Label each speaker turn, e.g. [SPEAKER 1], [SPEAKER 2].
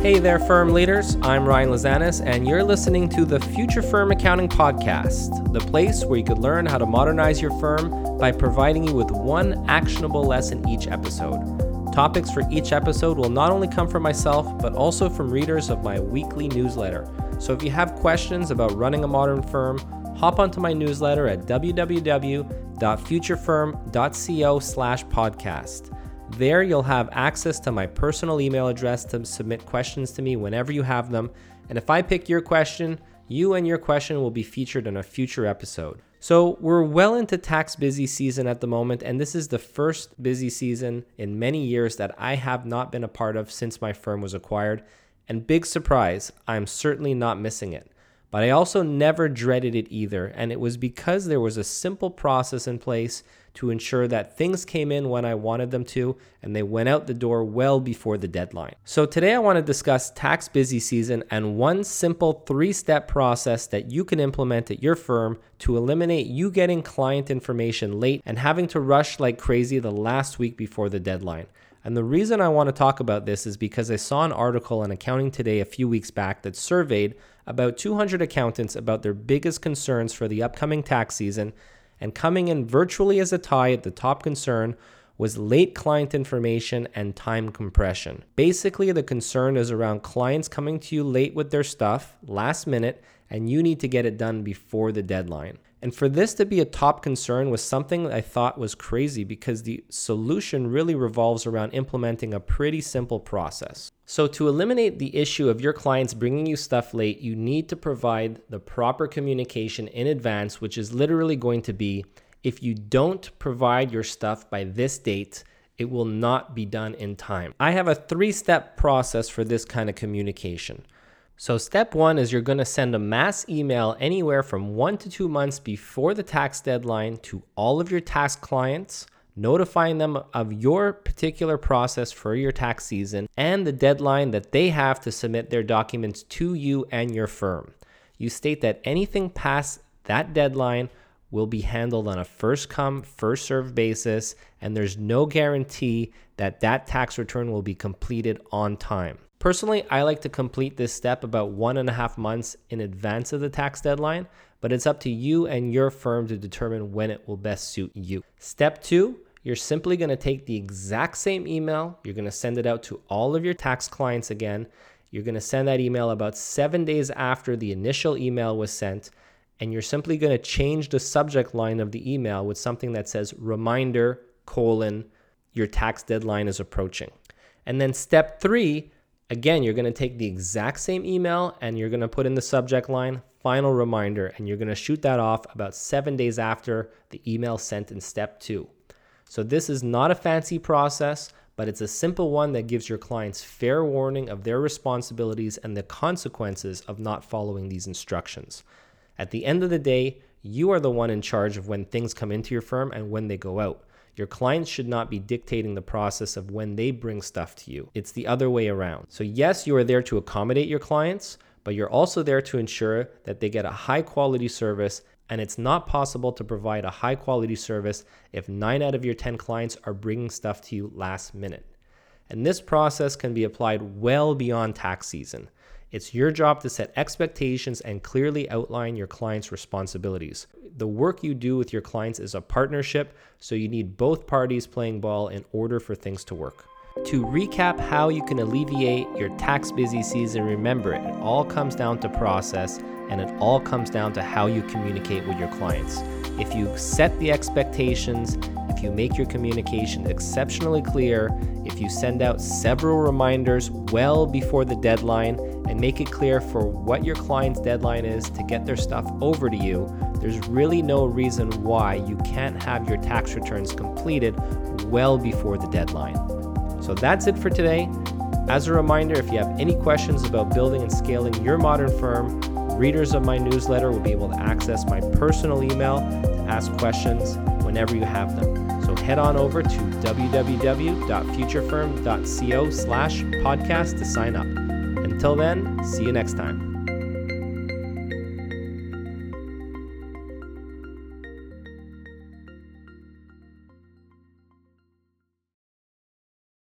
[SPEAKER 1] Hey there, firm leaders. I'm Ryan Lazanis, and you're listening to the Future Firm Accounting Podcast, the place where you could learn how to modernize your firm by providing you with one actionable lesson each episode. Topics for each episode will not only come from myself, but also from readers of my weekly newsletter. So if you have questions about running a modern firm, hop onto my newsletter at www.futurefirm.co slash podcast. There, you'll have access to my personal email address to submit questions to me whenever you have them. And if I pick your question, you and your question will be featured in a future episode. So, we're well into tax busy season at the moment, and this is the first busy season in many years that I have not been a part of since my firm was acquired. And big surprise, I'm certainly not missing it. But I also never dreaded it either, and it was because there was a simple process in place to ensure that things came in when I wanted them to and they went out the door well before the deadline. So, today I want to discuss tax busy season and one simple three step process that you can implement at your firm to eliminate you getting client information late and having to rush like crazy the last week before the deadline. And the reason I want to talk about this is because I saw an article in Accounting Today a few weeks back that surveyed about 200 accountants about their biggest concerns for the upcoming tax season, and coming in virtually as a tie at the top concern was late client information and time compression. Basically, the concern is around clients coming to you late with their stuff, last minute, and you need to get it done before the deadline. And for this to be a top concern was something I thought was crazy because the solution really revolves around implementing a pretty simple process. So, to eliminate the issue of your clients bringing you stuff late, you need to provide the proper communication in advance, which is literally going to be if you don't provide your stuff by this date, it will not be done in time. I have a three step process for this kind of communication. So, step one is you're going to send a mass email anywhere from one to two months before the tax deadline to all of your tax clients, notifying them of your particular process for your tax season and the deadline that they have to submit their documents to you and your firm. You state that anything past that deadline will be handled on a first come, first served basis, and there's no guarantee that that tax return will be completed on time. Personally, I like to complete this step about one and a half months in advance of the tax deadline, but it's up to you and your firm to determine when it will best suit you. Step two, you're simply going to take the exact same email, you're going to send it out to all of your tax clients again. You're going to send that email about seven days after the initial email was sent, and you're simply going to change the subject line of the email with something that says reminder colon your tax deadline is approaching. And then step three, Again, you're going to take the exact same email and you're going to put in the subject line final reminder and you're going to shoot that off about seven days after the email sent in step two. So, this is not a fancy process, but it's a simple one that gives your clients fair warning of their responsibilities and the consequences of not following these instructions. At the end of the day, you are the one in charge of when things come into your firm and when they go out. Your clients should not be dictating the process of when they bring stuff to you. It's the other way around. So, yes, you are there to accommodate your clients, but you're also there to ensure that they get a high quality service. And it's not possible to provide a high quality service if nine out of your 10 clients are bringing stuff to you last minute. And this process can be applied well beyond tax season. It's your job to set expectations and clearly outline your client's responsibilities. The work you do with your clients is a partnership, so you need both parties playing ball in order for things to work. To recap how you can alleviate your tax busy season, remember it all comes down to process and it all comes down to how you communicate with your clients. If you set the expectations, if you make your communication exceptionally clear, if you send out several reminders well before the deadline, and make it clear for what your client's deadline is to get their stuff over to you, there's really no reason why you can't have your tax returns completed well before the deadline. So that's it for today. As a reminder, if you have any questions about building and scaling your modern firm, readers of my newsletter will be able to access my personal email to ask questions whenever you have them. So head on over to www.futurefirm.co slash podcast to sign up. Until then, see you next time.